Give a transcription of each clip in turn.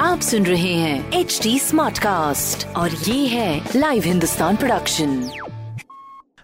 आप सुन रहे हैं एच डी स्मार्ट कास्ट और ये है लाइव हिंदुस्तान प्रोडक्शन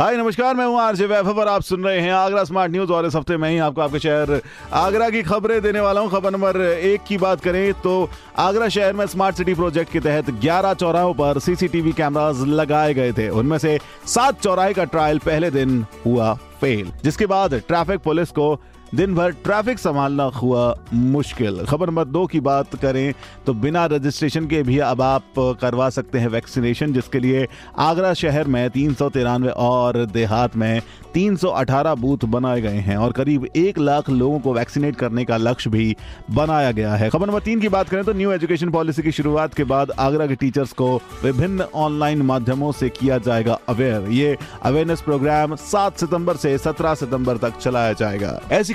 हाय, नमस्कार, मैं हूँ आरजे वैभव और आप सुन रहे हैं आगरा स्मार्ट न्यूज़ और इस हफ़्ते में ही आपको आपके शहर आगरा की खबरें देने वाला हूँ। खबर नंबर एक की बात करें तो आगरा शहर में स्मार्ट सिटी प्रोजेक्ट के तहत 11 चौराहों पर सीसीटीवी कैमरास लगाए गए थे। उनमें से सात चौराहे का ट्रायल पहले दिन हुआ। फेल जिसके बाद ट्रैफ़िक पुलिस को दिन भर ट्रैफ़िक संभालना हुआ मुश्किल। खबर नंबर दो की बात करें तो बिना रजिस्ट्रेशन के भी अब आप करवा सकते हैं वैक्सीनेशन, जिसके लिए आगरा शहर में तीन सौ तिरानवे और देहात में 318 बूथ बनाए गए हैं और करीब एक लाख लोगों को वैक्सीनेट करने का लक्ष्य भी बनाया गया है। खबर नंबर तीन की बात करें तो न्यू एजुकेशन पॉलिसी की शुरुआत के बाद आगरा के टीचर्स को विभिन्न ऑनलाइन माध्यमों से किया जाएगा अवेयर। ये अवेयरनेस प्रोग्राम सात सितंबर से 17 सितंबर तक चलाया जाएगा। ऐसी